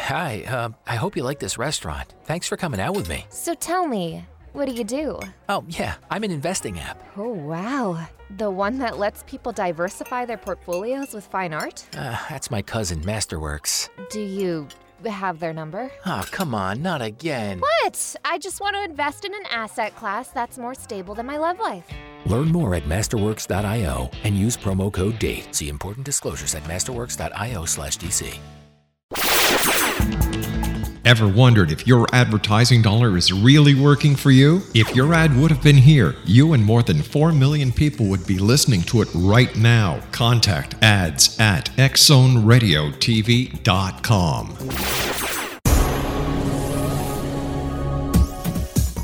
Hi, uh, I hope you like this restaurant. Thanks for coming out with me. So tell me, what do you do? Oh, yeah, I'm an investing app. Oh, wow. The one that lets people diversify their portfolios with fine art? Uh, that's my cousin, Masterworks. Do you have their number? Oh, come on, not again. What? I just want to invest in an asset class that's more stable than my love life. Learn more at masterworks.io and use promo code DATE. See important disclosures at masterworks.io slash DC. Ever wondered if your advertising dollar is really working for you? If your ad would have been here, you and more than 4 million people would be listening to it right now. Contact ads at xzoneradiotv.com.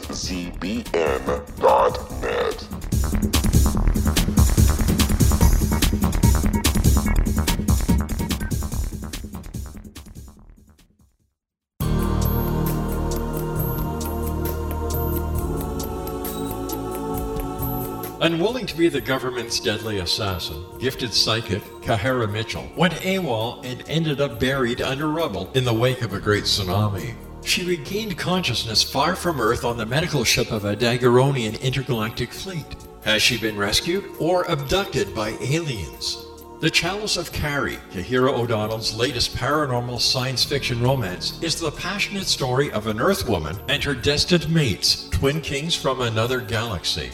www.xzbn.net. Unwilling to be the government's deadly assassin, gifted psychic Kahara Mitchell went AWOL and ended up buried under rubble in the wake of a great tsunami. She regained consciousness far from Earth on the medical ship of a Dagaronian intergalactic fleet. Has she been rescued or abducted by aliens? The Chalice of Carrie, Kahira O'Donnell's latest paranormal science fiction romance, is the passionate story of an Earth woman and her destined mates, twin kings from another galaxy.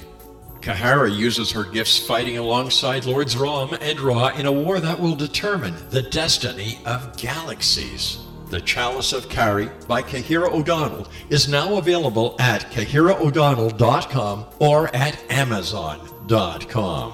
Kahara uses her gifts fighting alongside Lords Rom and Ra in a war that will determine the destiny of galaxies. The Chalice of Carrie by Kahira O'Donnell is now available at kahiraodonnell.com or at amazon.com.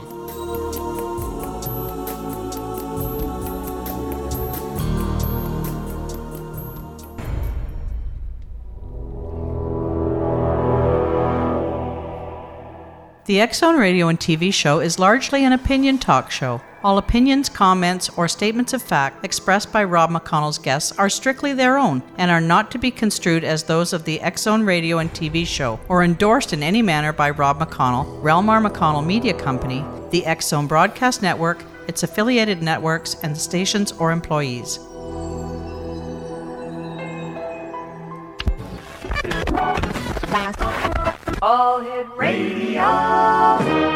The X Zone Radio and TV show is largely an opinion talk show. All opinions, comments, or statements of fact expressed by Rob McConnell's guests are strictly their own and are not to be construed as those of the Zone Radio and TV show or endorsed in any manner by Rob McConnell, Relmar McConnell Media Company, the Zone Broadcast Network, its affiliated networks, and stations or employees. All Hit Radio.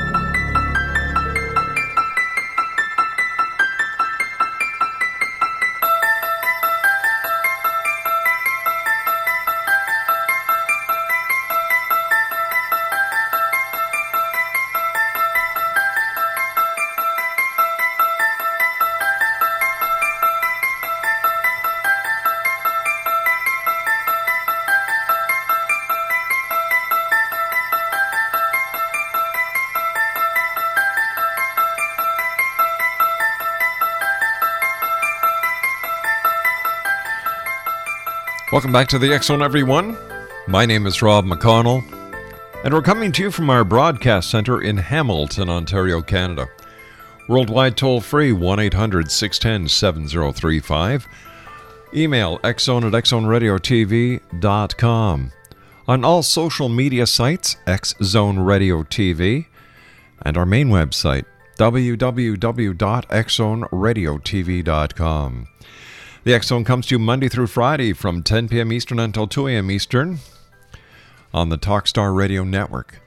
Welcome back to the Zone, everyone. My name is Rob McConnell, and we're coming to you from our broadcast center in Hamilton, Ontario, Canada. Worldwide toll free 1 800 610 7035. Email xzone at xzoneradiotv.com. On all social media sites, Xzone Radio TV, and our main website, www.xzoneradiotv.com. The Zone comes to you Monday through Friday from 10 p.m. Eastern until 2 a.m. Eastern on the Talkstar Radio Network,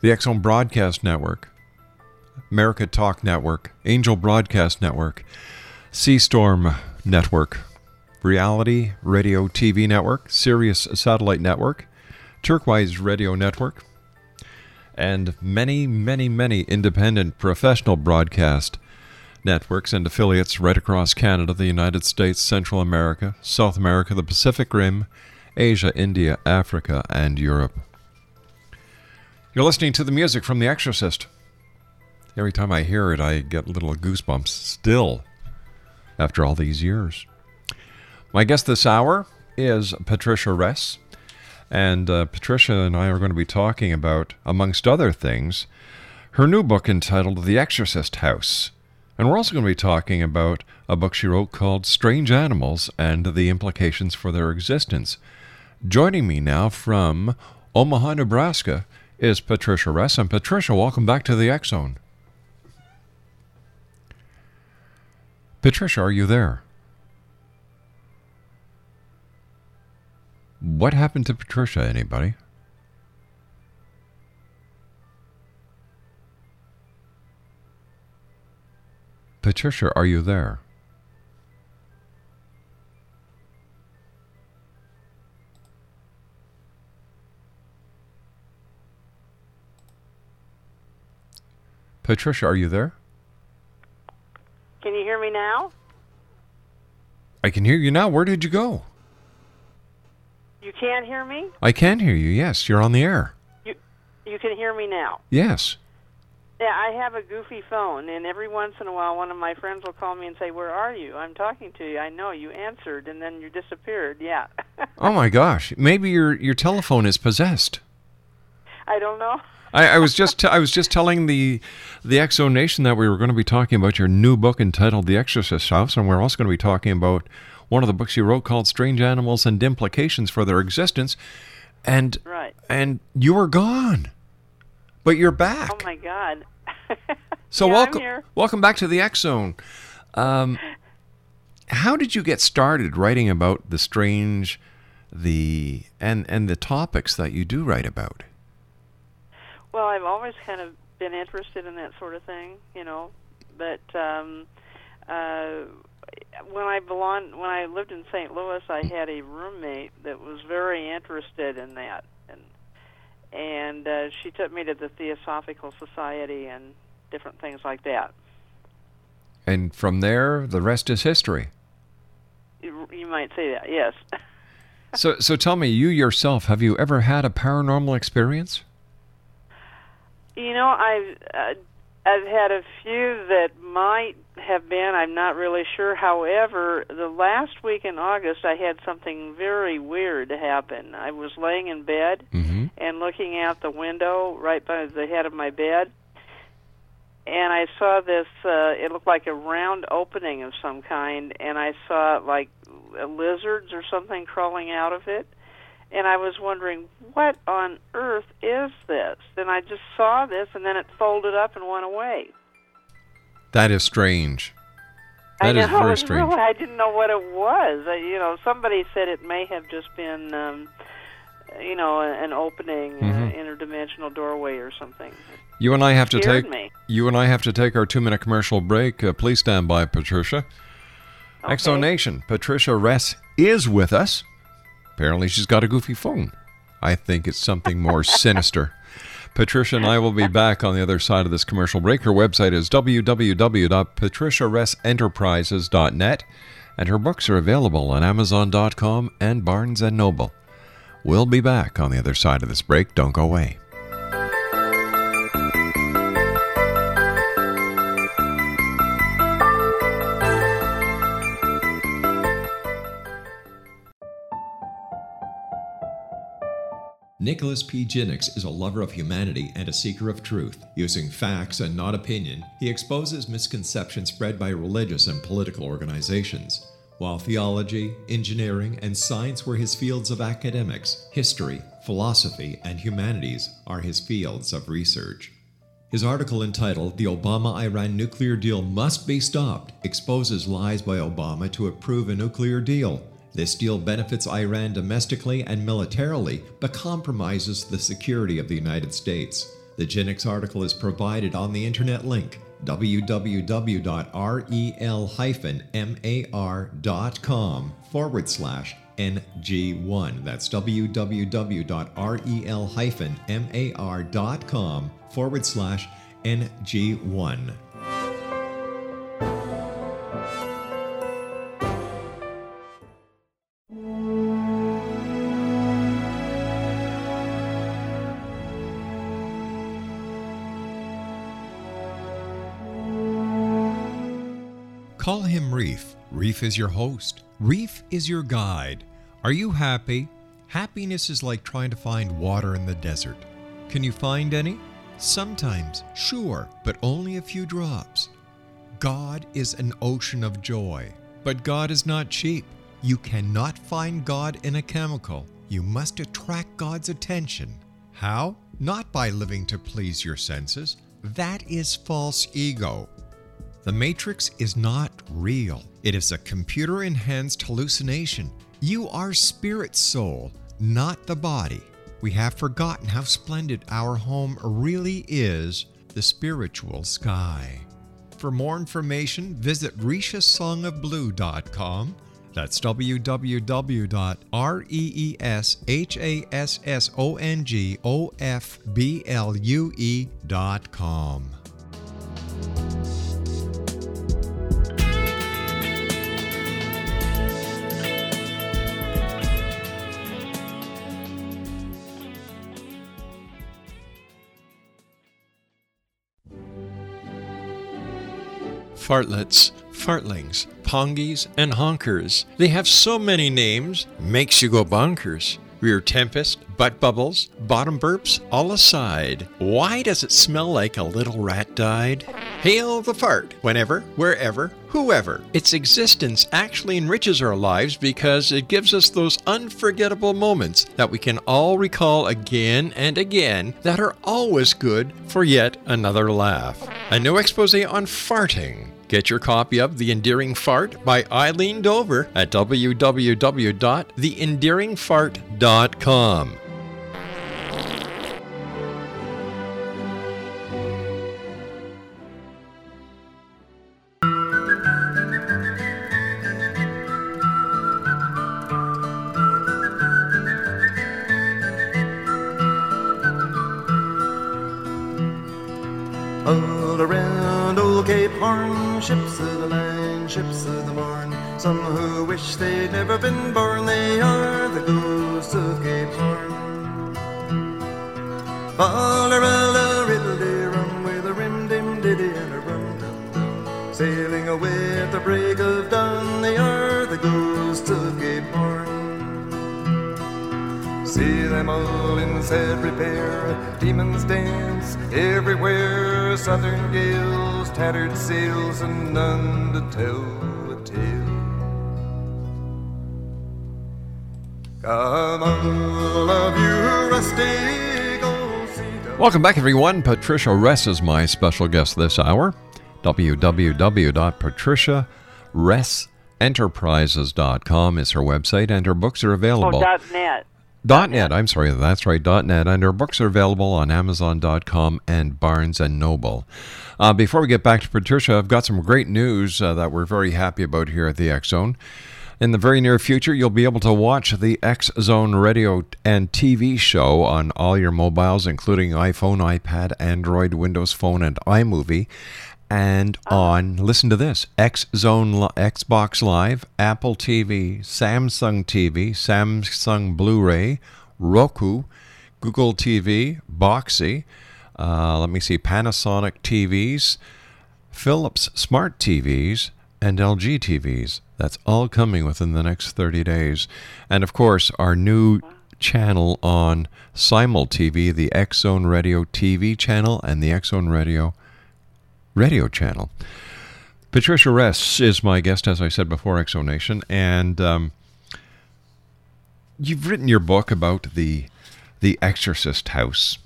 the Zone Broadcast Network, America Talk Network, Angel Broadcast Network, Seastorm Network, Reality Radio TV Network, Sirius Satellite Network, Turquoise Radio Network, and many, many, many independent professional broadcast networks and affiliates right across Canada, the United States, Central America, South America, the Pacific Rim, Asia, India, Africa, and Europe. You're listening to the music from The Exorcist. Every time I hear it, I get little goosebumps still after all these years. My guest this hour is Patricia Ress. And uh, Patricia and I are going to be talking about, amongst other things, her new book entitled The Exorcist House. And we're also going to be talking about a book she wrote called Strange Animals and the Implications for Their Existence. Joining me now from Omaha, Nebraska is Patricia Ress. And Patricia, welcome back to the X Zone. Patricia, are you there? What happened to Patricia, anybody? Patricia, are you there? Patricia, are you there? Can you hear me now? I can hear you now. Where did you go? You can't hear me? I can hear you. Yes, you're on the air. You you can hear me now. Yes. Yeah, I have a goofy phone, and every once in a while, one of my friends will call me and say, "Where are you? I'm talking to you. I know you answered, and then you disappeared." Yeah. oh my gosh! Maybe your your telephone is possessed. I don't know. I, I was just t- I was just telling the the Zone Nation that we were going to be talking about your new book entitled The Exorcist House, and we're also going to be talking about one of the books you wrote called Strange Animals and Implications for Their Existence. And right. and you were gone. But you're back. Oh my god. so yeah, welcome welcome back to the X Zone. Um, how did you get started writing about the strange the and and the topics that you do write about? Well, I've always kind of been interested in that sort of thing, you know, but um uh when I belonged, when I lived in St. Louis, I had a roommate that was very interested in that, and uh, she took me to the Theosophical Society and different things like that. And from there, the rest is history. You, you might say that, yes. so, so tell me, you yourself, have you ever had a paranormal experience? You know, I've uh, I've had a few that might have been. I'm not really sure. However, the last week in August, I had something very weird happen. I was laying in bed mm-hmm. and looking out the window right by the head of my bed, and I saw this. Uh, it looked like a round opening of some kind, and I saw like lizards or something crawling out of it and I was wondering what on earth is this? And I just saw this, and then it folded up and went away. That is strange. That I is very strange. Really, I didn't know what it was. I, you know, somebody said it may have just been, um, you know, an opening, uh, Mhm. interdimensional doorway or something. You and I have to take me. you and I have to take our two minute commercial break. Uh, please stand by, Patricia. Okay. X Zone Nation, Patricia Ress is with us. Apparently, she's got a goofy phone. I think it's something more sinister. Patricia and I will be back on the other side of this commercial break. Her website is www.patriciaressenterprises.net, and her books are available on Amazon.com and Barnes and Noble. We'll be back on the other side of this break. Don't go away. Nicholas P. Jinnix is a lover of humanity and a seeker of truth. Using facts and not opinion, he exposes misconceptions spread by religious and political organizations. While theology, engineering, and science were his fields of academics, history, philosophy, and humanities are his fields of research. His article entitled The Obama Iran Nuclear Deal Must Be Stopped exposes lies by Obama to approve a nuclear deal. This deal benefits Iran domestically and militarily, but compromises the security of the United States. The Ginix article is provided on the internet link www.rel-mar.com forward slash NG1. That's www.rel-mar.com forward slash NG1. Reef. Reef is your host. Reef is your guide. Are you happy? Happiness is like trying to find water in the desert. Can you find any? Sometimes, sure, but only a few drops. God is an ocean of joy, but God is not cheap. You cannot find God in a chemical. You must attract God's attention. How? Not by living to please your senses. That is false ego. The Matrix is not real. It is a computer enhanced hallucination. You are spirit soul, not the body. We have forgotten how splendid our home really is the spiritual sky. For more information, visit rishasongofblue.com. That's www.reeshasongofblue.com. fartlets, fartlings, pongies, and honkers. They have so many names, makes you go bonkers. Rear tempest, butt bubbles, bottom burps, all aside. Why does it smell like a little rat died? Hail the fart, whenever, wherever, whoever. Its existence actually enriches our lives because it gives us those unforgettable moments that we can all recall again and again that are always good for yet another laugh. A new expose on farting. Get your copy of The Endearing Fart by Eileen Dover at www.theendearingfart.com. all in sad repair, demons dance everywhere. Southern gales, tattered sails, and none to tell a tale. Come all of you rustic old sea Welcome back, everyone. Patricia Ress is my special guest this hour. www.patriciaressenterprises.com is her website, and her books are oh, available. Oh, net. Dot .net, I'm sorry, that's right, .net, and her books are available on Amazon.com and Barnes & Noble. Uh, before we get back to Patricia, I've got some great news uh, that we're very happy about here at the X Zone. In the very near future, you'll be able to watch the X Zone radio and TV show on all your mobiles, including iPhone, iPad, Android, Windows Phone, and iMovie. And on, listen to this X Zone, Xbox Live, Apple TV, Samsung TV, Samsung Blu ray, Roku, Google TV, Boxee, uh, let me see, Panasonic TVs, Philips Smart TVs, and LG TVs. That's all coming within the next 30 days. And of course, our new channel on Simul TV, the X Zone Radio TV channel, and the X Zone Radio radio channel. Patricia Ress is my guest, as I said before, Exonation, and um, you've written your book about the the Exorcist house,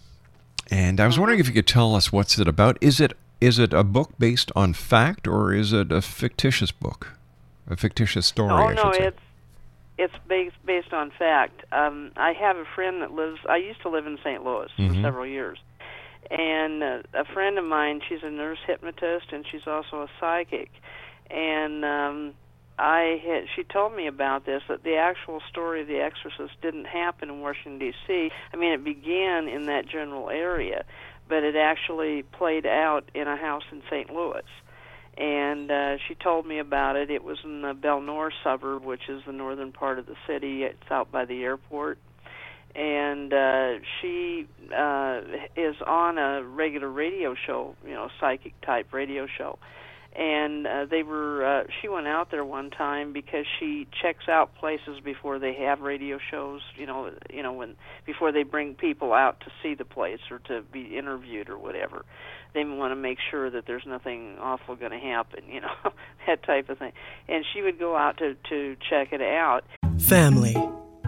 And I was wondering if you could tell us what's it about. Is it is it a book based on fact or is it a fictitious book, a fictitious story? Oh no, it's it's based based on fact. Um, I have a friend that lives. I used to live in St. Louis Mhm. for several years, and uh, a friend of mine. She's a nurse hypnotist, and she's also a psychic. And um, I had, she told me about this that the actual story of The Exorcist didn't happen in Washington D.C. I mean, it began in that general area, but it actually played out in a house in St. Louis and uh, she told me about it. It was in the Bel-Nor suburb, which is the northern part of the city. It's out by the airport, and uh, she uh, is on a regular radio show, you know, psychic type radio show. And uh, they were. Uh, she went out there one time because she checks out places before they have radio shows. You know, you know when before they bring people out to see the place or to be interviewed or whatever they want to make sure that there's nothing awful going to happen, you know, that type of thing. And she would go out to to check it out. Family.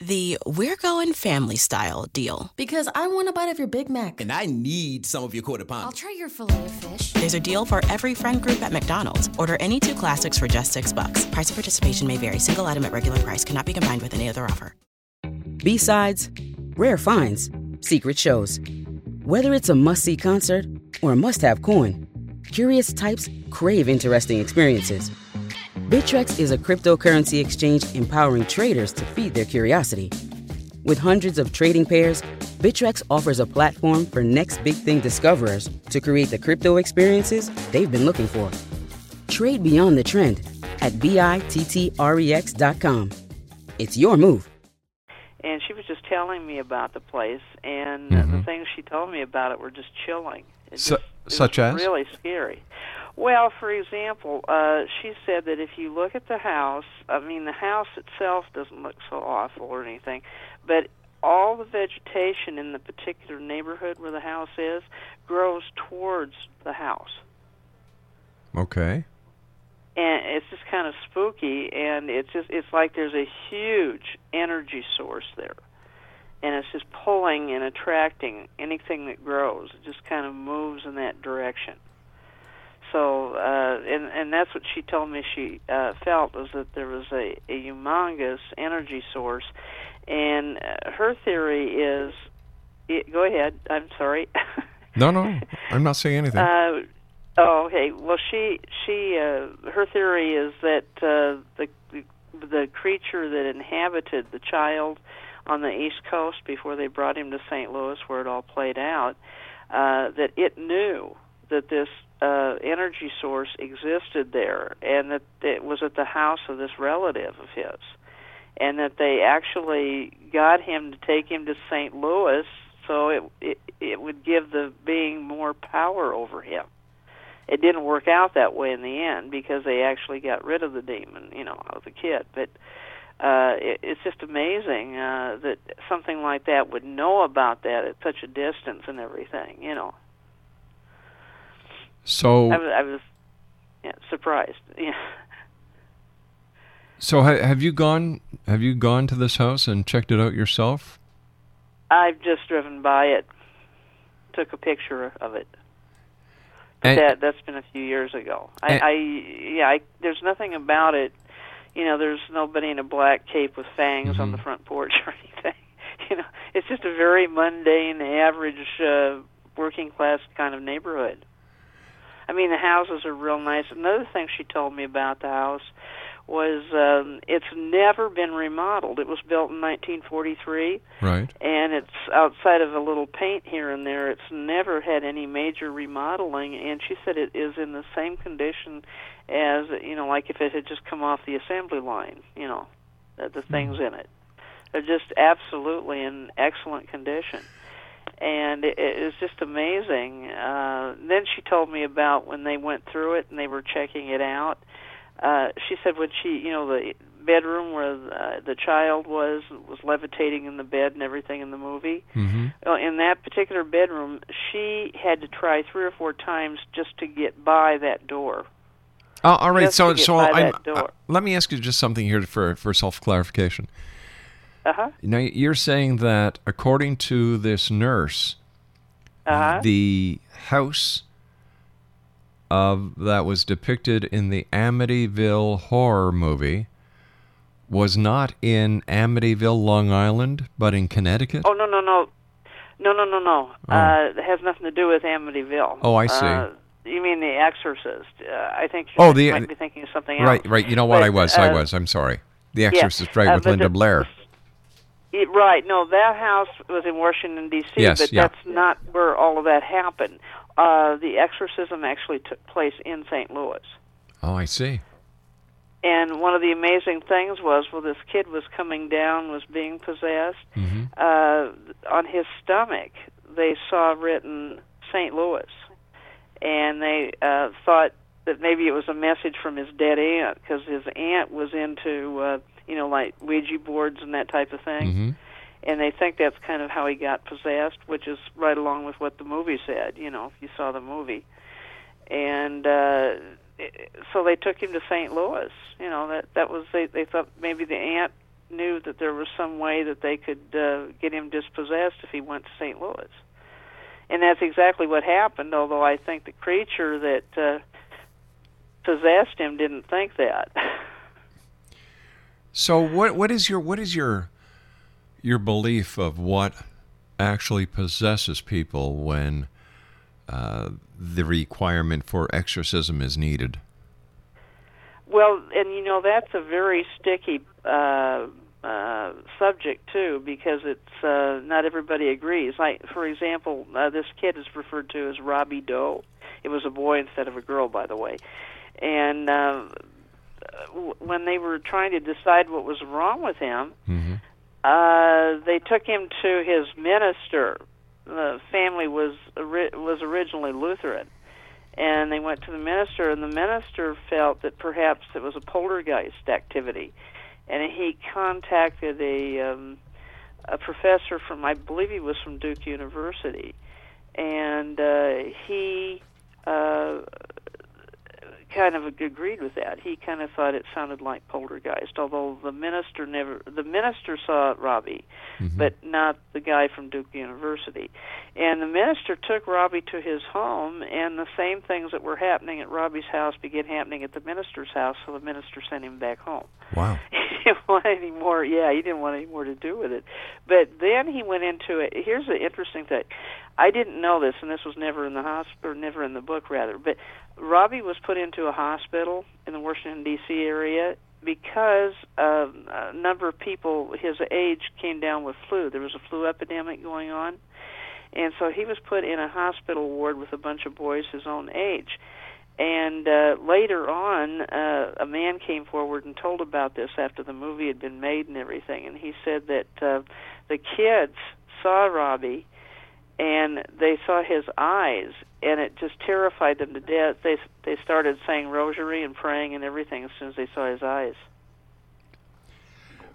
The We're Going Family Style deal. Because I want a bite of your Big Mac. And I need some of your quarter pound. I'll try your filet of fish. There's a deal for every friend group at McDonald's. Order any two classics for just six bucks. Price of participation may vary. Single item at regular price cannot be combined with any other offer. B-sides, rare finds, secret shows. Whether it's a must-see concert or a must-have coin, curious types crave interesting experiences. Bittrex is a cryptocurrency exchange empowering traders to feed their curiosity. With hundreds of trading pairs, Bittrex offers a platform for next big thing discoverers to create the crypto experiences they've been looking for. Trade beyond the trend at bittrex.com. It's your move. And she was just telling me about the place, and uh the things she told me about it were just chilling. It Su- just, it such was as? really scary. Well, for example, uh, she said that if you look at the house, I mean, the house itself doesn't look so awful or anything, but all the vegetation in the particular neighborhood where the house is grows towards the house. Okay. and it's just kind of spooky and it's just it's like there's a huge energy source there and it's just pulling and attracting anything that grows it just kind of moves in that direction so uh and and that's what she told me she uh felt was that there was a a humongous energy source and uh, her theory is it, go ahead i'm sorry No, no, I'm not saying anything. uh, oh, okay. Well, she she uh, her theory is that uh, the, the the creature that inhabited the child on the East Coast before they brought him to St. Louis, where it all played out, uh, that it knew that this uh, energy source existed there, and that it was at the house of this relative of his, and that they actually got him to take him to St. Louis so it, it it would give the being more power over him. It didn't work out that way in the end because they actually got rid of the demon, you know, of the kid. But uh, it, it's just amazing uh, that something like that would know about that at such a distance and everything, you know. So, I was, I was yeah, surprised. Yeah. so ha- have you gone? Have you gone to this house and checked it out yourself? I've just driven by it, took a picture of it. But And- that that's been a few years ago. I, I yeah, I, there's nothing about it. You know, there's nobody in a black cape with fangs on the front porch or anything. You know, it's just a very mundane, average, uh, working class kind of neighborhood. I mean, the houses are real nice. Another thing she told me about the house was um, it's never been remodeled. It was built in 1943 Right. and it's outside of a little paint here and there. It's never had any major remodeling, and she said it is in the same condition as you know, like if it had just come off the assembly line. You know, the, the things in it. They're just absolutely in excellent condition. And it, it was just amazing. Uh, then she told me about when they went through it and they were checking it out. Uh, she said when she, you know, the bedroom where the, the child was was levitating in the bed and everything in the movie. Mm-hmm. Well, in that particular bedroom, she had to try three or four times just to get by that door. Oh, all right. Just So, so I'm, uh, let me ask you just something here for for self clarification. Uh-huh. Now, you're saying that according to this nurse, Uh-huh. the house of that was depicted in the Amityville horror movie was not in Amityville, Long Island, but in Connecticut. Oh no no no, no no no no. Oh. Uh, it has nothing to do with Amityville. Oh, I see. Uh, you mean The Exorcist? Uh, I think you Oh, the- might be thinking of something else. Right, right. You know what? But, I was, I uh, was. I'm sorry. The yeah, Exorcist, right, uh, with Linda the- Blair. It, right. No, that house was in Washington D.C., Yes, but yeah. that's not where all of that happened. Uh, the exorcism actually took place in St. Louis. Oh, I see. And one of the amazing things was, well, this kid was coming down, was being possessed. Mm-hmm. Uh, on his stomach, they saw written St. Louis, and they uh, thought that maybe it was a message from his dead aunt because his aunt was into, uh, you know, like Ouija boards and that type of thing. Mm-hmm. And they think that's kind of how he got possessed, which is right along with what the movie said. You know, if you saw the movie, and uh, so they took him to St. Louis. You know that that was they they thought maybe the aunt knew that there was some way that they could uh, get him dispossessed if he went to St. Louis, and that's exactly what happened. Although I think the creature that uh, possessed him didn't think that. So what what is your what is your your belief of what actually possesses people when uh, the requirement for exorcism is needed? Well, and you know that's a very sticky uh, uh, subject too, because it's uh, not everybody agrees. Like, for example, uh, this kid is referred to as Robbie Doe. It was a boy instead of a girl, by the way. And uh, when they were trying to decide what was wrong with him, uh, they took him to his minister. The family was was originally Lutheran, and they went to the minister, and the minister felt that perhaps it was a poltergeist activity, and he contacted a um, a professor from I believe he was from Duke University, and uh, he uh, kind of agreed with that. He kind of thought it sounded like poltergeist, although the minister never the minister saw Robbie, mm-hmm. but not the guy from Duke University. And the minister took Robbie to his home, and the same things that were happening at Robbie's house began happening at the minister's house. So the minister sent him back home. Wow. he didn't want any more. Yeah, he didn't want any more to do with it. But then he went into it. Here's the interesting thing. I didn't know this, and this was never in the hospital, never in the book, rather. But Robbie was put into a hospital in the Washington D.C. area because uh, a number of people his age came down with flu. There was a flu epidemic going on, and so he was put in a hospital ward with a bunch of boys his own age. And uh, later on, uh, a man came forward and told about this after the movie had been made and everything. And he said that uh, the kids saw Robbie and they saw his eyes, and it just terrified them to death. They they started saying rosary and praying and everything as soon as they saw his eyes.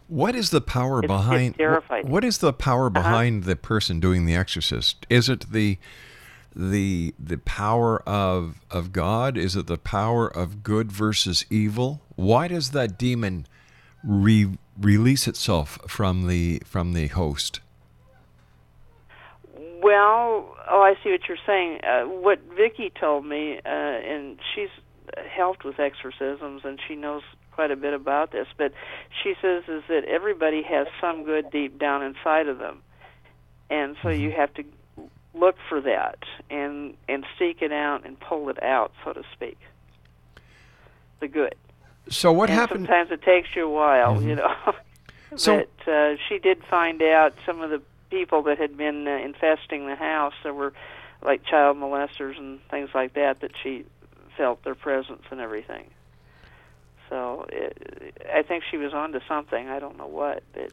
What is the power It's- it behind terrified wh- what is the power Uh-huh. behind the person doing the exorcist? Is it the the the power of of God? Is it the power of good versus evil? Why does that demon re- release itself from the from the host? Well, oh, I see what you're saying. Uh, what Vicky told me, uh, and she's helped with exorcisms, and she knows quite a bit about this. But she says is that everybody has some good deep down inside of them, and so you have to look for that and and seek it out and pull it out, so to speak. The good. So what and happened? Sometimes it takes you a while, you know. So- but uh, she did find out some of the people that had been uh, infesting the house. There were like child molesters and things like that that she felt their presence and everything. So it, I think she was onto something. I don't know what, but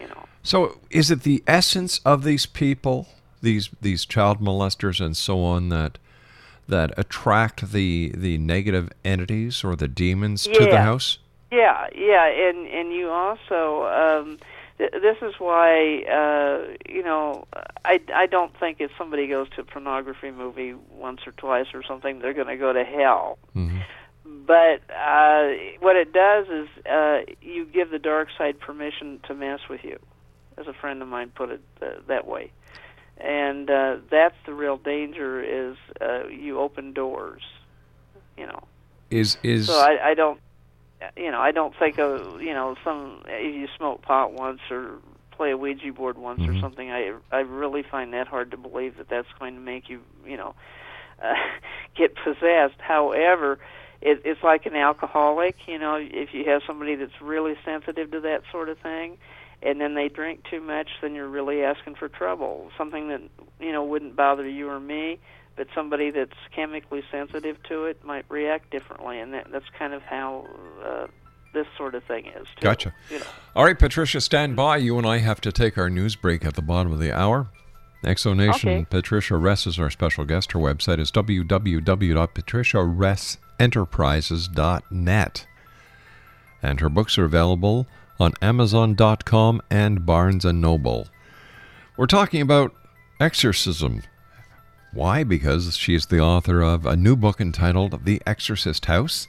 you know. So is it the essence of these people these these child molesters and so on that that attract the the negative entities or the demons to the house? Yeah, yeah, and and you also um th- this is why uh you know I I don't think if somebody goes to a pornography movie once or twice or something they're going to go to hell. But uh what it does is uh you give the dark side permission to mess with you. As a friend of mine put it uh, that way. And uh that's the real danger is uh you open doors, you know. Is is So I, I don't, you know, I don't think of you know some if you smoke pot once or play a Ouija board once or something. I I really find that hard to believe that that's going to make you you know uh, get possessed. However, it, it's like an alcoholic. You know, if you have somebody that's really sensitive to that sort of thing. And then they drink too much, then you're really asking for trouble. Something that you know wouldn't bother you or me, but somebody that's chemically sensitive to it might react differently, and that, that's kind of how uh, this sort of thing is. Too, Gotcha. You know. All right, Patricia, stand by. You and I have to take our news break at the bottom of the hour. Exonation, Okay. Patricia Ress is our special guest. Her website is www.patriciaressenterprises.net. And her books are available on Amazon.com and Barnes & Noble. We're talking about exorcism. Why? Because she is the author of a new book entitled The Exorcist House.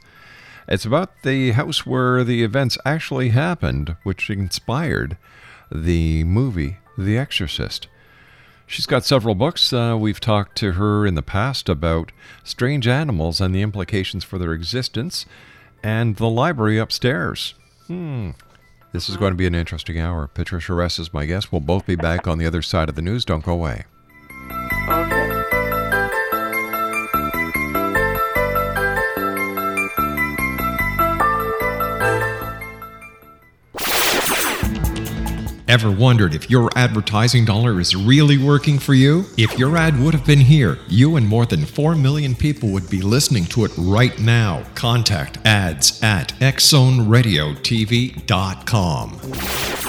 It's about the house where the events actually happened, which inspired the movie The Exorcist. She's got several books. Uh, we've talked to her in the past about strange animals and the implications for their existence, and the library upstairs. Hmm. This is going to be an interesting hour. Patricia Ress is my guest. We'll both be back on the other side of the news. Don't go away. Ever wondered if your advertising dollar is really working for you? If your ad would have been here, you and more than 4 million people would be listening to it right now. Contact ads at xzoneradiotv.com.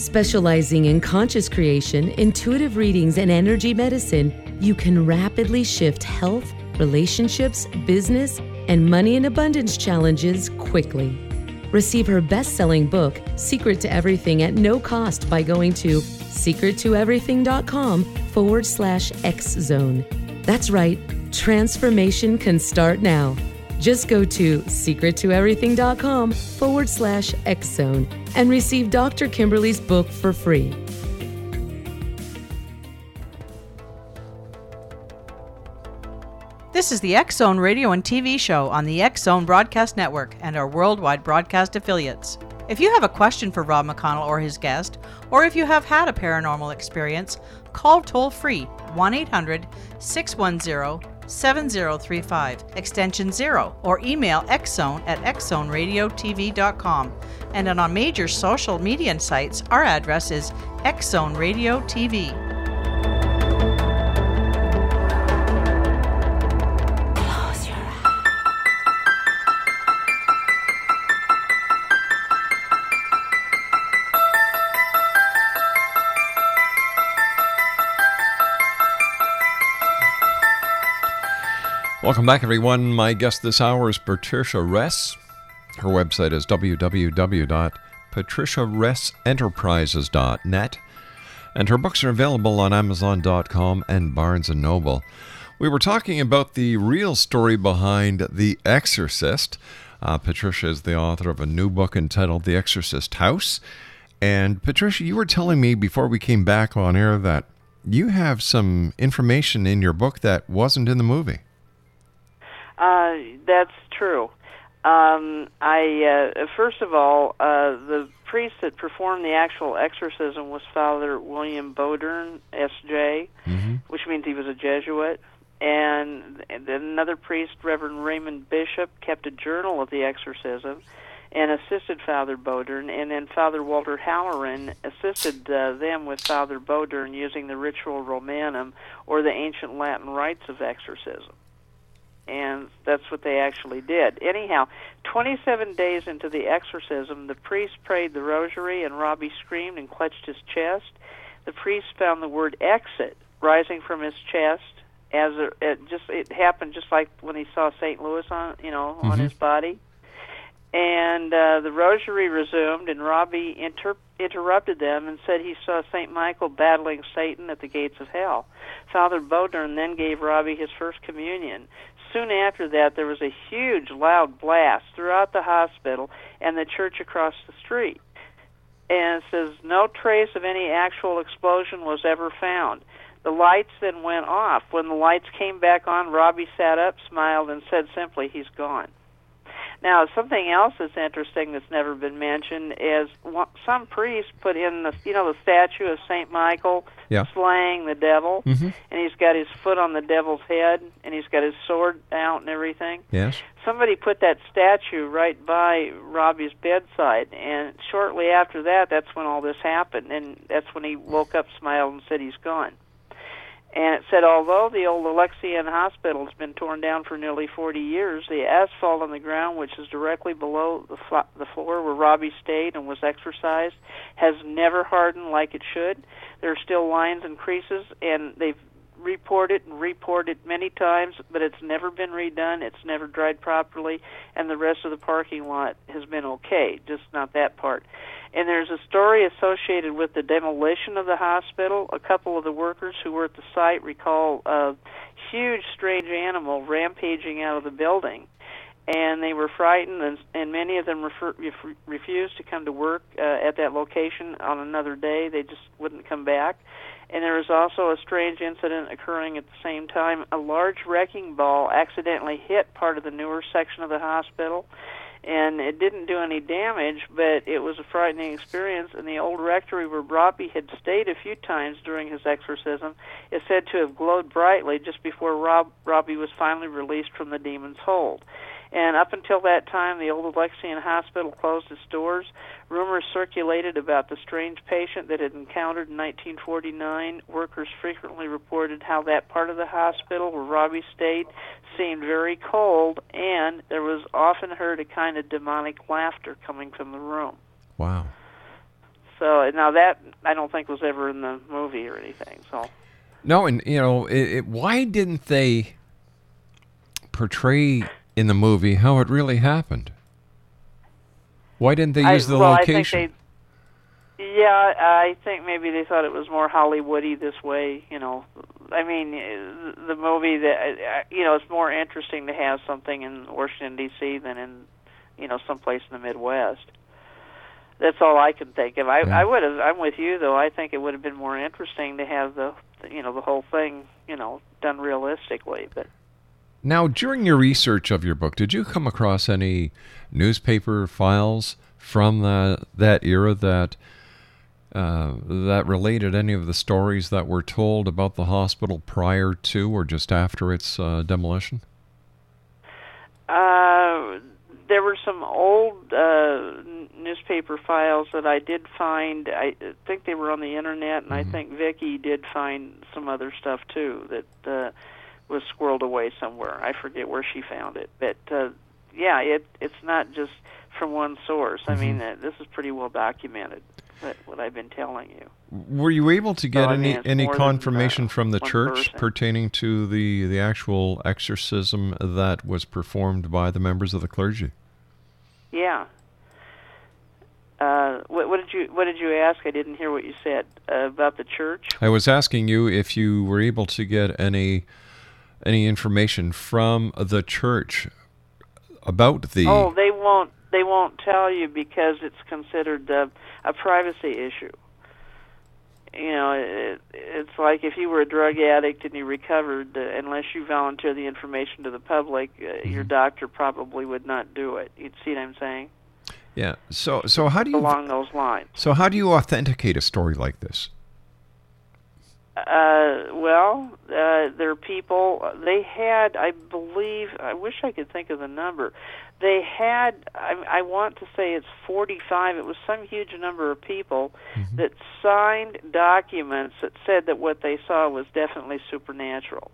Specializing in conscious creation, intuitive readings, and energy medicine, you can rapidly shift health, relationships, business, and money and abundance challenges quickly. Receive her best selling book, Secret to Everything, at no cost by going to secrettoeverything.com forward slash X Zone. That's right, transformation can start now. Just go to secrettoeverything.com forward slash Zone and receive Dr. Kimberly's book for free. This is the Zone radio and TV show on the Zone Broadcast Network and our worldwide broadcast affiliates. If you have a question for Rob McConnell or his guest, or if you have had a paranormal experience, call toll free 1 800 610 7035, extension 0, or email xzone at xzoneradiotv.com. And on our major social media sites, our address is Xzone Radio TV. Welcome back, everyone. My guest this hour is Patricia Ress. Her website is www.patriciaressenterprises.net, and her books are available on Amazon.com and Barnes & Noble. We were talking about the real story behind The Exorcist. Uh, Patricia is the author of a new book entitled The Exorcist House. And Patricia, you were telling me before we came back on air that you have some information in your book that wasn't in the movie. Uh, that's true. Um, I uh, first of all, uh, the priest that performed the actual exorcism was Father William Bowdern, S.J., mm-hmm. which means he was a Jesuit. And, and then another priest, Reverend Raymond Bishop, kept a journal of the exorcism and assisted Father Bowdern. And then Father Walter Halloran assisted uh, them with Father Bowdern using the Ritual Romanum or the ancient Latin rites of exorcism and that's what they actually did. Anyhow, 27 days into the exorcism, the priest prayed the rosary, and Robbie screamed and clutched his chest. The priest found the word exit rising from his chest as it, it just it happened just like when he saw St. Louis on you know on Mhm. his body. And uh, the rosary resumed, and Robbie inter- interrupted them and said he saw St. Michael battling Satan at the gates of hell. Father Bowdern then gave Robbie his first communion. Soon after that, there was a huge, loud blast throughout the hospital and the church across the street. And it says no trace of any actual explosion was ever found. The lights then went off. When the lights came back on, Robbie sat up, smiled, and said simply, He's gone. Now, something else that's interesting that's never been mentioned is some priests put in the you know the statue of Saint Michael Yeah. slaying the devil, Mhm. and he's got his foot on the devil's head, and he's got his sword out and everything. Yes. Somebody put that statue right by Robbie's bedside, and shortly after that, that's when all this happened, and that's when he woke up, smiled, and said he's gone. And it said, although the old Alexian Hospital has been torn down for nearly 40 years, the asphalt on the ground, which is directly below the, flo- the floor where Robbie stayed and was exorcised, has never hardened like it should. There are still lines and creases, and they've reported and reported many times, but it's never been redone. It's never dried properly, and the rest of the parking lot has been okay, just not that part. And there's a story associated with the demolition of the hospital. A couple of the workers who were at the site recall a huge, strange animal rampaging out of the building. And they were frightened, and, and many of them refer, ref, refused to come to work uh, at that location on another day. They just wouldn't come back. And there was also a strange incident occurring at the same time. A large wrecking ball accidentally hit part of the newer section of the hospital, and it didn't do any damage, but it was a frightening experience. And the old rectory where Robbie had stayed a few times during his exorcism is said to have glowed brightly just before Rob, Robbie was finally released from the demon's hold. And up until that time, the old Alexian Hospital closed its doors. Rumors circulated about the strange patient that had encountered in 1949. Workers frequently reported how that part of the hospital where Robbie stayed seemed very cold, and there was often heard a kind of demonic laughter coming from the room. Wow. So now that I don't think was ever in the movie or anything. So No, and you know, it, it, why didn't they portray in the movie how it really happened? Why didn't they I- use the well, location? I they, yeah, I think maybe they thought it was more Hollywoody this way. You know, I mean, uh, the movie that uh, you know it's more interesting to have something in Washington D.C. than in you know someplace in the Midwest. That's all I can think of. I, I would have. I'm with you though. I think it would have been more interesting to have the you know the whole thing you know done realistically. But Now, during your research of your book, did you come across any newspaper files from the, that era that uh, that related any of the stories that were told about the hospital prior to or just after its uh, demolition? Uh, there were some old uh, newspaper files that I did find. I think they were on the internet, and I think Vicky did find some other stuff too that uh, was squirreled away somewhere. I forget where she found it, but uh, yeah, it it's not just from one source. I mean, uh, this is pretty well documented. That what I've been telling you. Were you able to get I any mean, any more than, uh, confirmation from the church person. pertaining to the the actual exorcism that was performed by the members of the clergy? Yeah. Uh, what, what did you What did you ask? I didn't hear what you said uh, about the church. I was asking you if you were able to get any any information from the church about the Oh, they won't. They won't tell you because it's considered uh, a privacy issue. You know, it, it's like if you were a drug addict and you recovered, uh, unless you volunteer the information to the public, uh, your doctor probably would not do it. You'd see what I'm saying? Yeah. So so how do you Along those lines. so how do you authenticate a story like this? Uh, well, uh, there are people. They had, I believe, I wish I could think of the number. They had, I, I want to say it's 45. It was some huge number of people that signed documents that said that what they saw was definitely supernatural.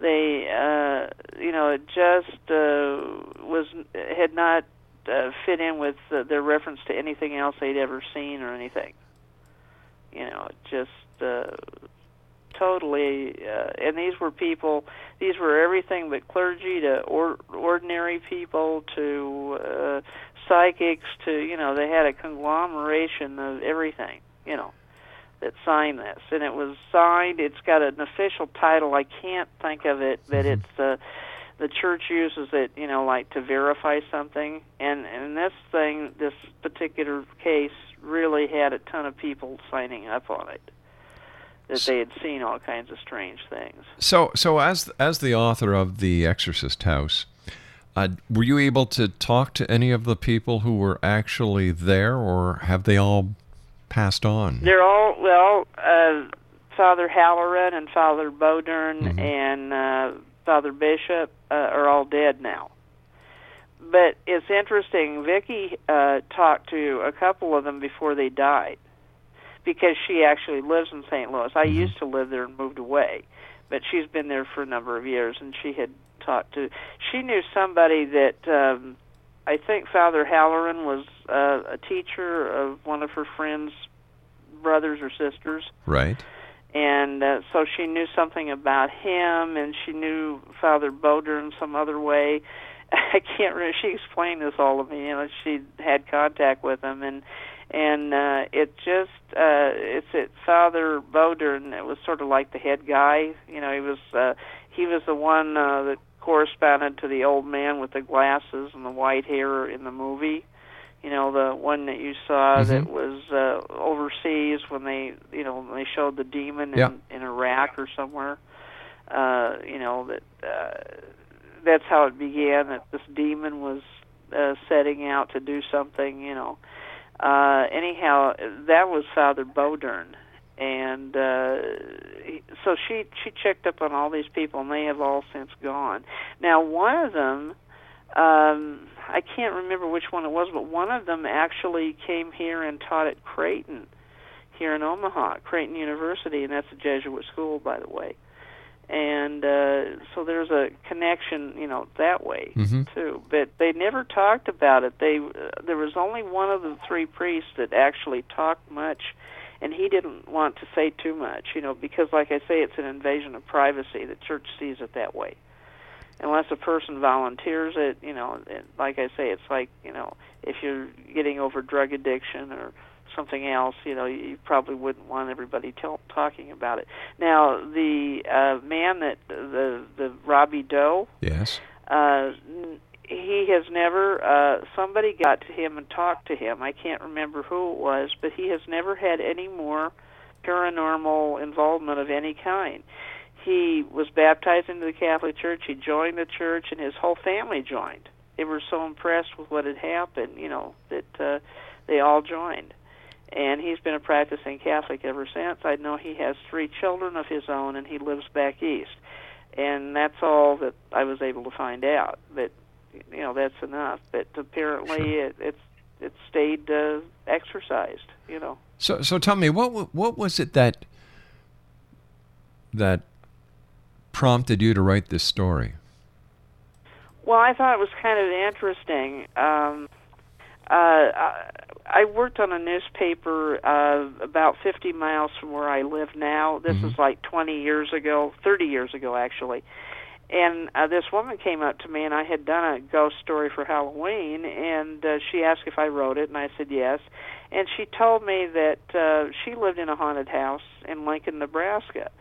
They, uh, you know, it just uh, was had not uh, fit in with uh, their reference to anything else they'd ever seen or anything. You know, it just uh, totally. Uh, and these were people. These were everything but clergy to or, ordinary people to uh, psychics to you know they had a conglomeration of everything. You know that signed this, and it was signed. It's got an official title. I can't think of it, but it's uh, the church uses it, you know, like to verify something. And and this thing, this particular case, really had a ton of people signing up on it. That they had seen all kinds of strange things. So so as as the author of The Exorcist House, uh, were you able to talk to any of the people who were actually there, or have they all passed on? They're all well, uh, Father Halloran and Father Bowdern and uh, Father Bishop uh, are all dead now. But it's interesting. Vicky uh, talked to a couple of them before they died, because she actually lives in St. Louis. I used to live there and moved away, but she's been there for a number of years, and she had talked to. She knew somebody that um, I think Father Halloran was uh, a teacher of one of her friends' brothers or sisters Right. and uh, so she knew something about him, and she knew Father Boder in some other way. I can't remember. She explained this all to me. You know, she had contact with him, and and uh, it just uh, it's it Father Boder, and it was sort of like the head guy. You know, he was uh, he was the one uh, that corresponded to the old man with the glasses and the white hair in the movie. You know the one that you saw that was uh, overseas when they you know when they showed the demon in, Yeah. in Iraq or somewhere. Uh you know that uh, that's how it began that this demon was uh, setting out to do something you know. uh anyhow that was Father Bowdern and uh he- so she she checked up on all these people and they have all since gone now one of them um I can't remember which one it was, but one of them actually came here and taught at Creighton, here in Omaha, Creighton University, and that's a Jesuit school, by the way. And uh, so there's a connection, you know, that way mm-hmm. too. But they never talked about it. They uh, there was only one of the three priests that actually talked much, and he didn't want to say too much, you know, because like I say, it's an invasion of privacy. The church sees it that way unless a person volunteers it, you know, it, like I say, it's like, you know, if you're getting over drug addiction or something else, you know, you probably wouldn't want everybody tell, talking about it. Now, the uh, man that the the Robbie Doe, Yes. uh, he has never. Uh, somebody got to him and talked to him. I can't remember who it was, but he has never had any more paranormal involvement of any kind. He was baptized into the Catholic Church. He joined the church, and his whole family joined. They were so impressed with what had happened, you know, that uh, they all joined. And he's been a practicing Catholic ever since. I know he has three children of his own, and he lives back east. And that's all that I was able to find out. But you know, that's enough. But apparently, it, it's it stayed uh, exorcised. You know. So so tell me what what was it that that prompted you to write this story? Well, I thought it was kind of interesting. Um, I, I worked on a newspaper uh, about 50 miles from where I live now. This is like 20 years ago, 30 years ago actually. And uh, this woman came up to me, and I had done a ghost story for Halloween, and uh, she asked if I wrote it, and I said yes. And she told me that uh, she lived in a haunted house in Lincoln, Nebraska,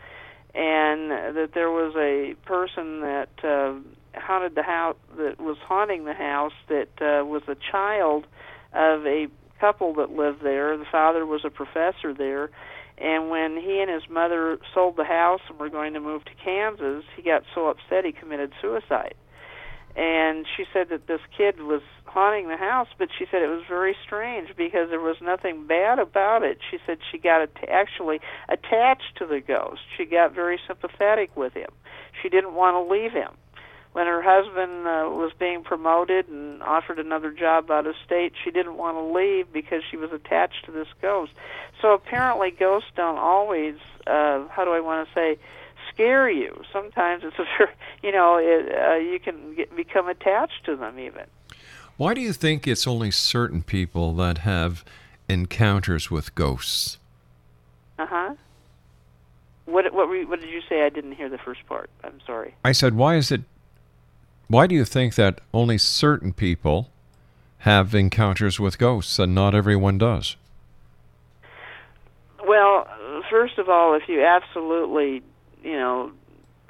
and that there was a person that uh, haunted the house that was haunting the house that uh, was a child of a couple that lived there. The father was a professor there, and when he and his mother sold the house and were going to move to Kansas, he got so upset he committed suicide. And she said that this kid was haunting the house, but she said it was very strange because there was nothing bad about it. She said she got at- actually attached to the ghost. She got very sympathetic with him. She didn't want to leave him when her husband uh, was being promoted and offered another job out of state, she didn't want to leave because she was attached to this ghost. So apparently, ghosts don't always, uh, how do I want to say, scare you. Sometimes it's a, you know, it, uh, you can get, become attached to them even. Why do you think it's only certain people that have encounters with ghosts? Uh huh. What what what did you say? I didn't hear the first part. I'm sorry. I said, why is it? Why do you think that only certain people have encounters with ghosts and not everyone does? Well, first of all, if you absolutely, you know,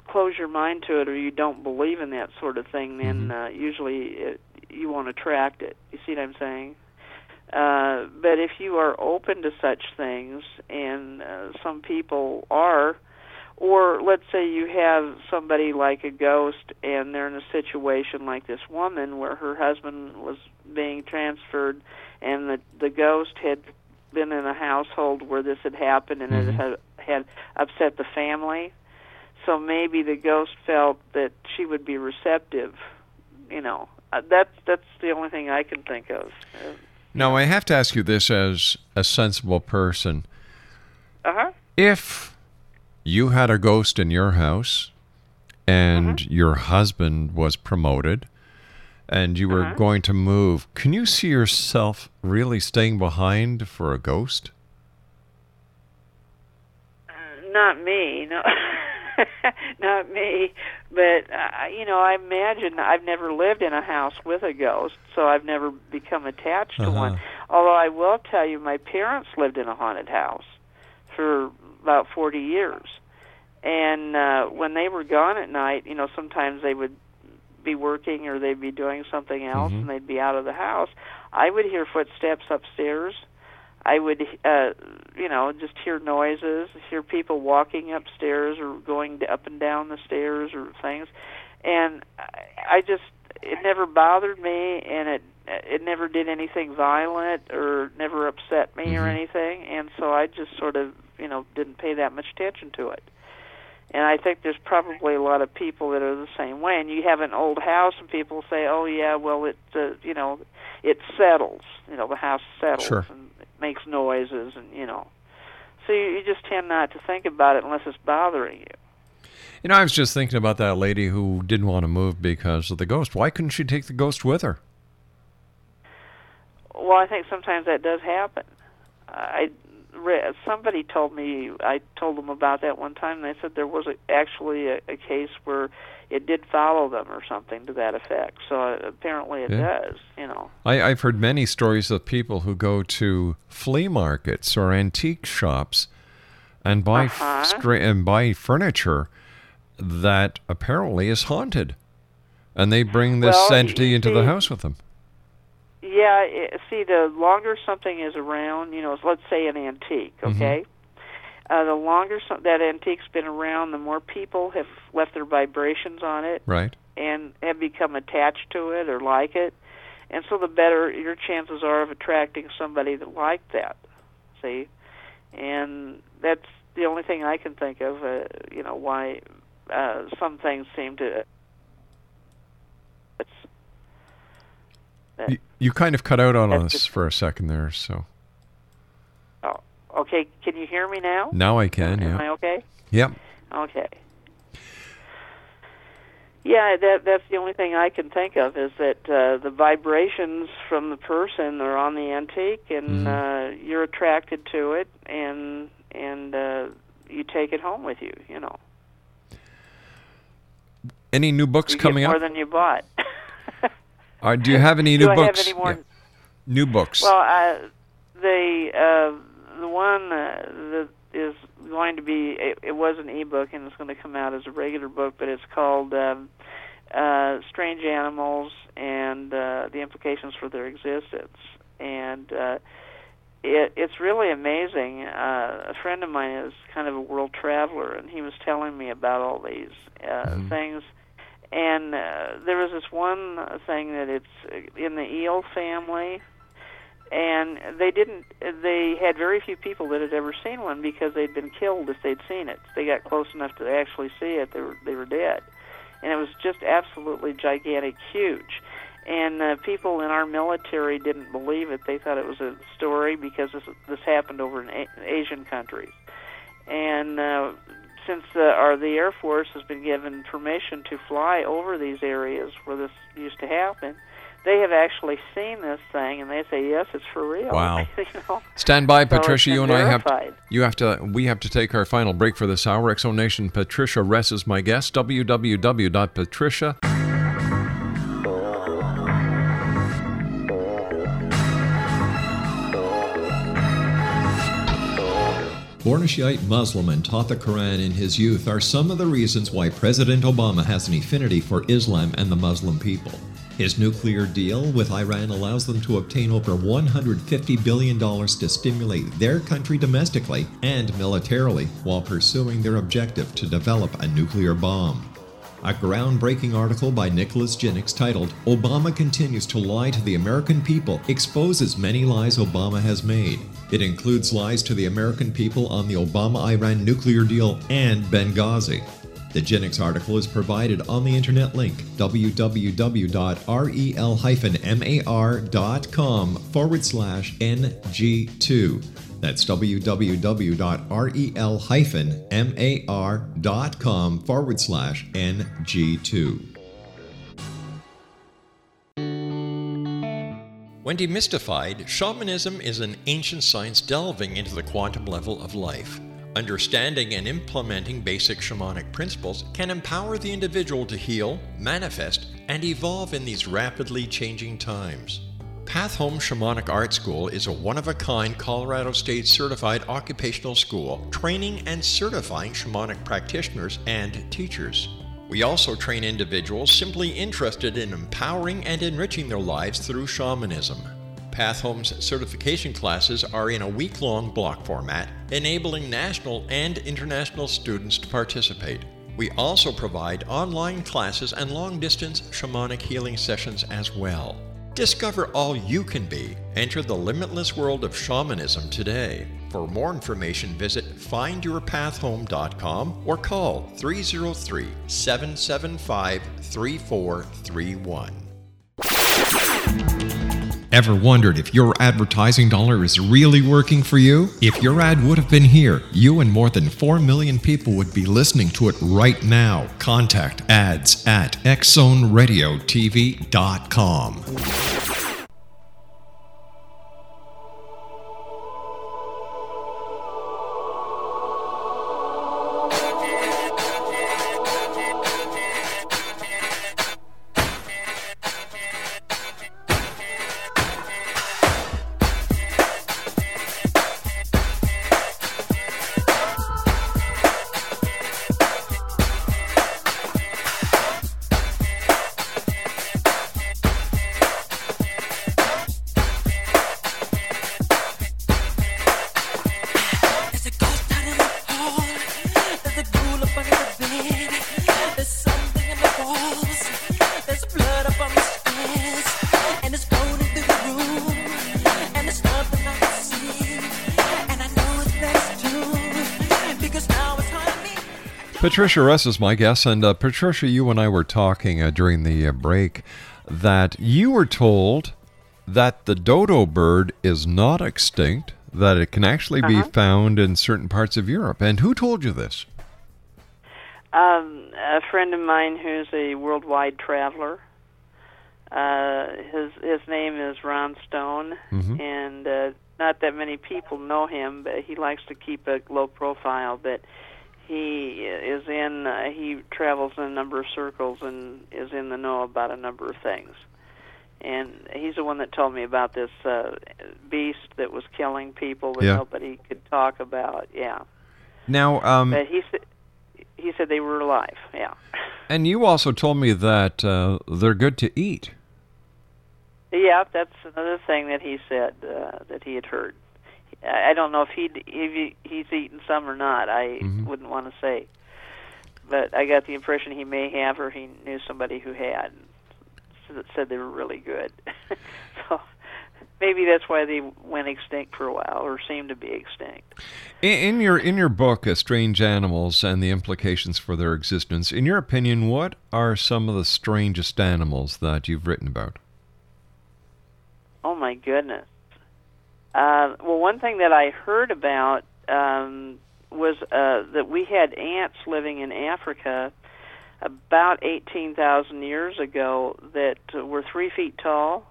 close your mind to it or you don't believe in that sort of thing, then uh, usually it, you won't attract it. You see what I'm saying? Uh, but if you are open to such things, and uh, some people are, or let's say you have somebody like a ghost and they're in a situation like this woman where her husband was being transferred and the the ghost had been in a household where this had happened and it had had upset the family so maybe the ghost felt that she would be receptive you know uh, that's that's the only thing i can think of uh Now, I have to ask you this as a sensible person. Uh huh. If you had a ghost in your house and uh-huh. your husband was promoted and you were uh-huh. going to move, can you see yourself really staying behind for a ghost? Uh, not me no. Not me. But uh, you know i imagine i've never lived in a house with a ghost so i've never become attached to one. Uh-huh. Although i will tell you my parents lived in a haunted house for about 40 years. And uh when they were gone at night you know sometimes they would be working or they'd be doing something else and they'd be out of the house. I would hear footsteps upstairs. I would, uh, you know, just hear noises, hear people walking upstairs or going up and down the stairs or things, and I- I just it never bothered me, and it it never did anything violent or never upset me or anything, and so I just sort of, you know, didn't pay that much attention to it. And I think there's probably a lot of people that are the same way. And you have an old house, and people say, "Oh yeah, well it, uh, you know, it settles. You know, the house settles Sure. and it makes noises, and you know." So you, you just tend not to think about it unless it's bothering you. You know, I was just thinking about that lady who didn't want to move because of the ghost. Why couldn't she take the ghost with her? Well, I think sometimes that does happen. I somebody told me I told them about that one time. and They said there was a, actually a, a case where it did follow them or something to that effect. So uh, apparently it Yeah. does. You know. I, I've heard many stories of people who go to flea markets or antique shops and buy f- Uh-huh. stra- and buy furniture that apparently is haunted, and they bring this Well, entity into the house with them. Yeah. It, see, the longer something is around, you know, let's say an antique. Mhm. Okay. Uh, the longer some, that antique's been around, the more people have left their vibrations on it. Right. and have become attached to it or like it, and so the better your chances are of attracting somebody that liked that. See, and that's the only thing I can think of. Uh, you know why uh, some things seem to. It's, that, You, you kind of cut out on That's us just- for a second there, so oh, okay, can you hear me now? now I can. Am I Yeah. okay? Yep. Okay. Yeah, that that's the only thing I can think of is that uh, the vibrations from the person are on the antique, and uh, you're attracted to it, and and uh, you take it home with you. You know, Any new books you coming more up? than you bought. Uh, do you have any Do new I have books? any more- Yeah. New books. Well, uh, the uh, the one uh, that is going to be it, it was an ebook and it's going to come out as a regular book, but it's called um, uh, Strange Animals and uh, the Implications for Their Existence, and uh, it, it's really amazing. Uh, a friend of mine is kind of a world traveler, and he was telling me about all these uh, things and uh, there was this one thing that it's in the eel family. And they didn't they had very few people that had ever seen one because they'd been killed if they'd seen it. They got close enough to actually see it they were they were dead. And it was just absolutely gigantic huge. And uh, people in our military didn't believe it. They thought it was a story because this this happened over in a- asian countries. And uh, since the, our, the Air Force has been given permission to fly over these areas where this used to happen, they have actually seen this thing, and they say yes, it's for real. Wow. you know? Stand by, So Patricia. You and I have verified. you have to we have to take our final break for this hour. X Zone Nation Patricia Ress is my guest. www.patricia. Born a Shiite Muslim and taught the Quran in his youth are some of the reasons why President Obama has an affinity for Islam and the Muslim people. His nuclear deal with Iran allows them to obtain over $150 billion to stimulate their country domestically and militarily while pursuing their objective to develop a nuclear bomb. A groundbreaking article by Nicholas Jennings titled Obama Continues to Lie to the American People exposes many lies Obama has made. It includes lies to the American people on the Obama Iran nuclear deal and Benghazi. The Jennings article is provided on the internet link www.rel-mar.com forward slash ng2. That's www.rel-mar.com forward slash ng2. When demystified, shamanism is an ancient science delving into the quantum level of life. Understanding and implementing basic shamanic principles can empower the individual to heal, manifest, and evolve in these rapidly changing times. Path Home Shamanic Art School is a one of a kind Colorado State certified occupational school training and certifying shamanic practitioners and teachers. We also train individuals simply interested in empowering and enriching their lives through shamanism. Path Home's certification classes are in a week long block format, enabling national and international students to participate. We also provide online classes and long distance shamanic healing sessions as well. Discover all you can be. Enter the limitless world of shamanism today. For more information, visit findyourpathhome.com or call 303 775 3431. Ever wondered if your advertising dollar is really working for you? If your ad would have been here, you and more than 4 million people would be listening to it right now. Contact ads at xzoneradiotv.com. Patricia Ress is my guest, and uh, Patricia, you and I were talking uh, during the uh, break that you were told that the dodo bird is not extinct, that it can actually Uh-huh. be found in certain parts of Europe. And who told you this? Um, a friend of mine who's a worldwide traveler. Uh, his his name is Ron Stone, Mhm. and uh, not that many people know him, but he likes to keep a low profile. But he is in uh, he travels in a number of circles and is in the know about a number of things. And he's the one that told me about this uh, beast that was killing people that Yeah. nobody could talk about. Yeah, Now, um, but he said he said they were alive. Yeah. and you also told me that uh, they're good to eat. Yeah, that's another thing that he said uh, that he had heard. I don't know if he if he, he's eaten some or not. I Mhm. wouldn't want to say, but I got the impression he may have, or he knew somebody who had, said they were really good. so maybe that's why they went extinct for a while, or seemed to be extinct. In, in your in your book, "Strange Animals and the Implications for Their Existence," in your opinion, what are some of the strangest animals that you've written about? Oh my goodness. Uh, well, one thing that I heard about um, was uh, that we had ants living in Africa about 18,000 years ago that were three feet tall,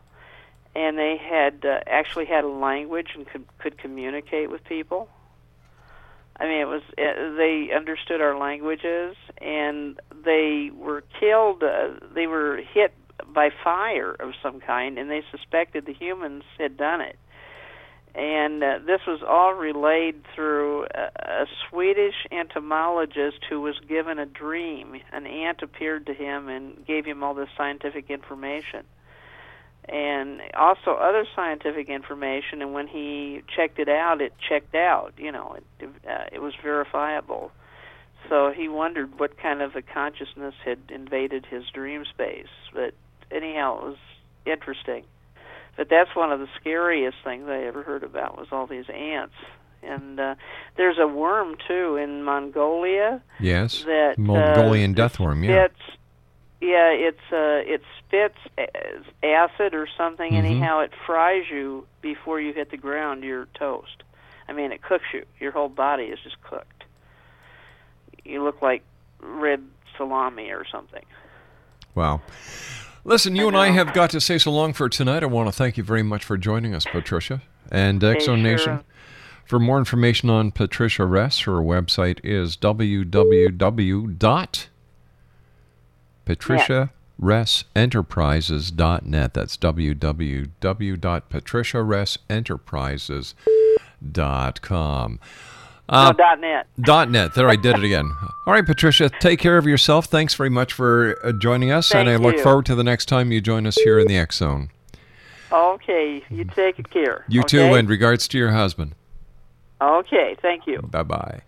and they had uh, actually had a language and could, could communicate with people. I mean, it was uh, they understood our languages, and they were killed. Uh, they were hit by fire of some kind, and they suspected the humans had done it. And uh, this was all relayed through a, a Swedish entomologist who was given a dream. An ant appeared to him and gave him all this scientific information and also other scientific information. And when he checked it out, it checked out. You know, it uh, it was verifiable. So he wondered what kind of a consciousness had invaded his dream space. But anyhow, it was interesting. But that's one of the scariest things I ever heard about was all these ants. And uh, there's a worm too in Mongolia. Yes, That uh, Mongolian deathworm. Yeah. Spits, yeah, it's uh, it spits acid or something. Mhm. Anyhow, it fries you before you hit the ground. You're toast. I mean, it cooks you. Your whole body is just cooked. You look like red salami or something. Wow. Listen, you and I have got to say so long for tonight. I want to thank you very much for joining us, Patricia. And X Zone Nation. For more information on Patricia Ress, her website is www.patriciaressenterprises.net. That's www.patriciaressenterprises.com. no, dot net. Dot net. There, I did it again. All right, Patricia, take care of yourself. Thanks very much for uh, joining us, and I Thank look you. forward to the next time you join us here in the X Zone. Okay, you take care. You okay? too, and regards to your husband. Okay, thank you. Bye bye.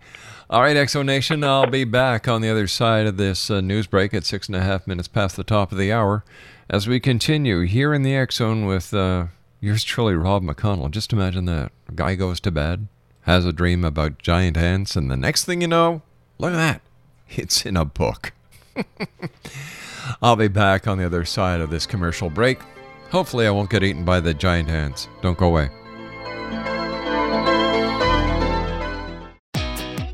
All right, X Zone Nation, I'll be back on the other side of this uh, news break at six and a half minutes past the top of the hour as we continue here in the X Zone with uh, yours truly, Rob McConnell. Just imagine that. A guy goes to bed, has a dream about giant ants, and the next thing you know, look at that. It's in a book. I'll be back on the other side of this commercial break. Hopefully, I won't get eaten by the giant ants. Don't go away.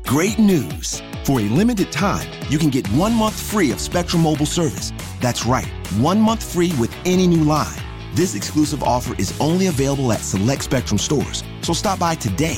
Great news! For a limited time, you can get one month free of Spectrum Mobile service. That's right, one month free with any new line. This exclusive offer is only available at select Spectrum stores, so stop by today.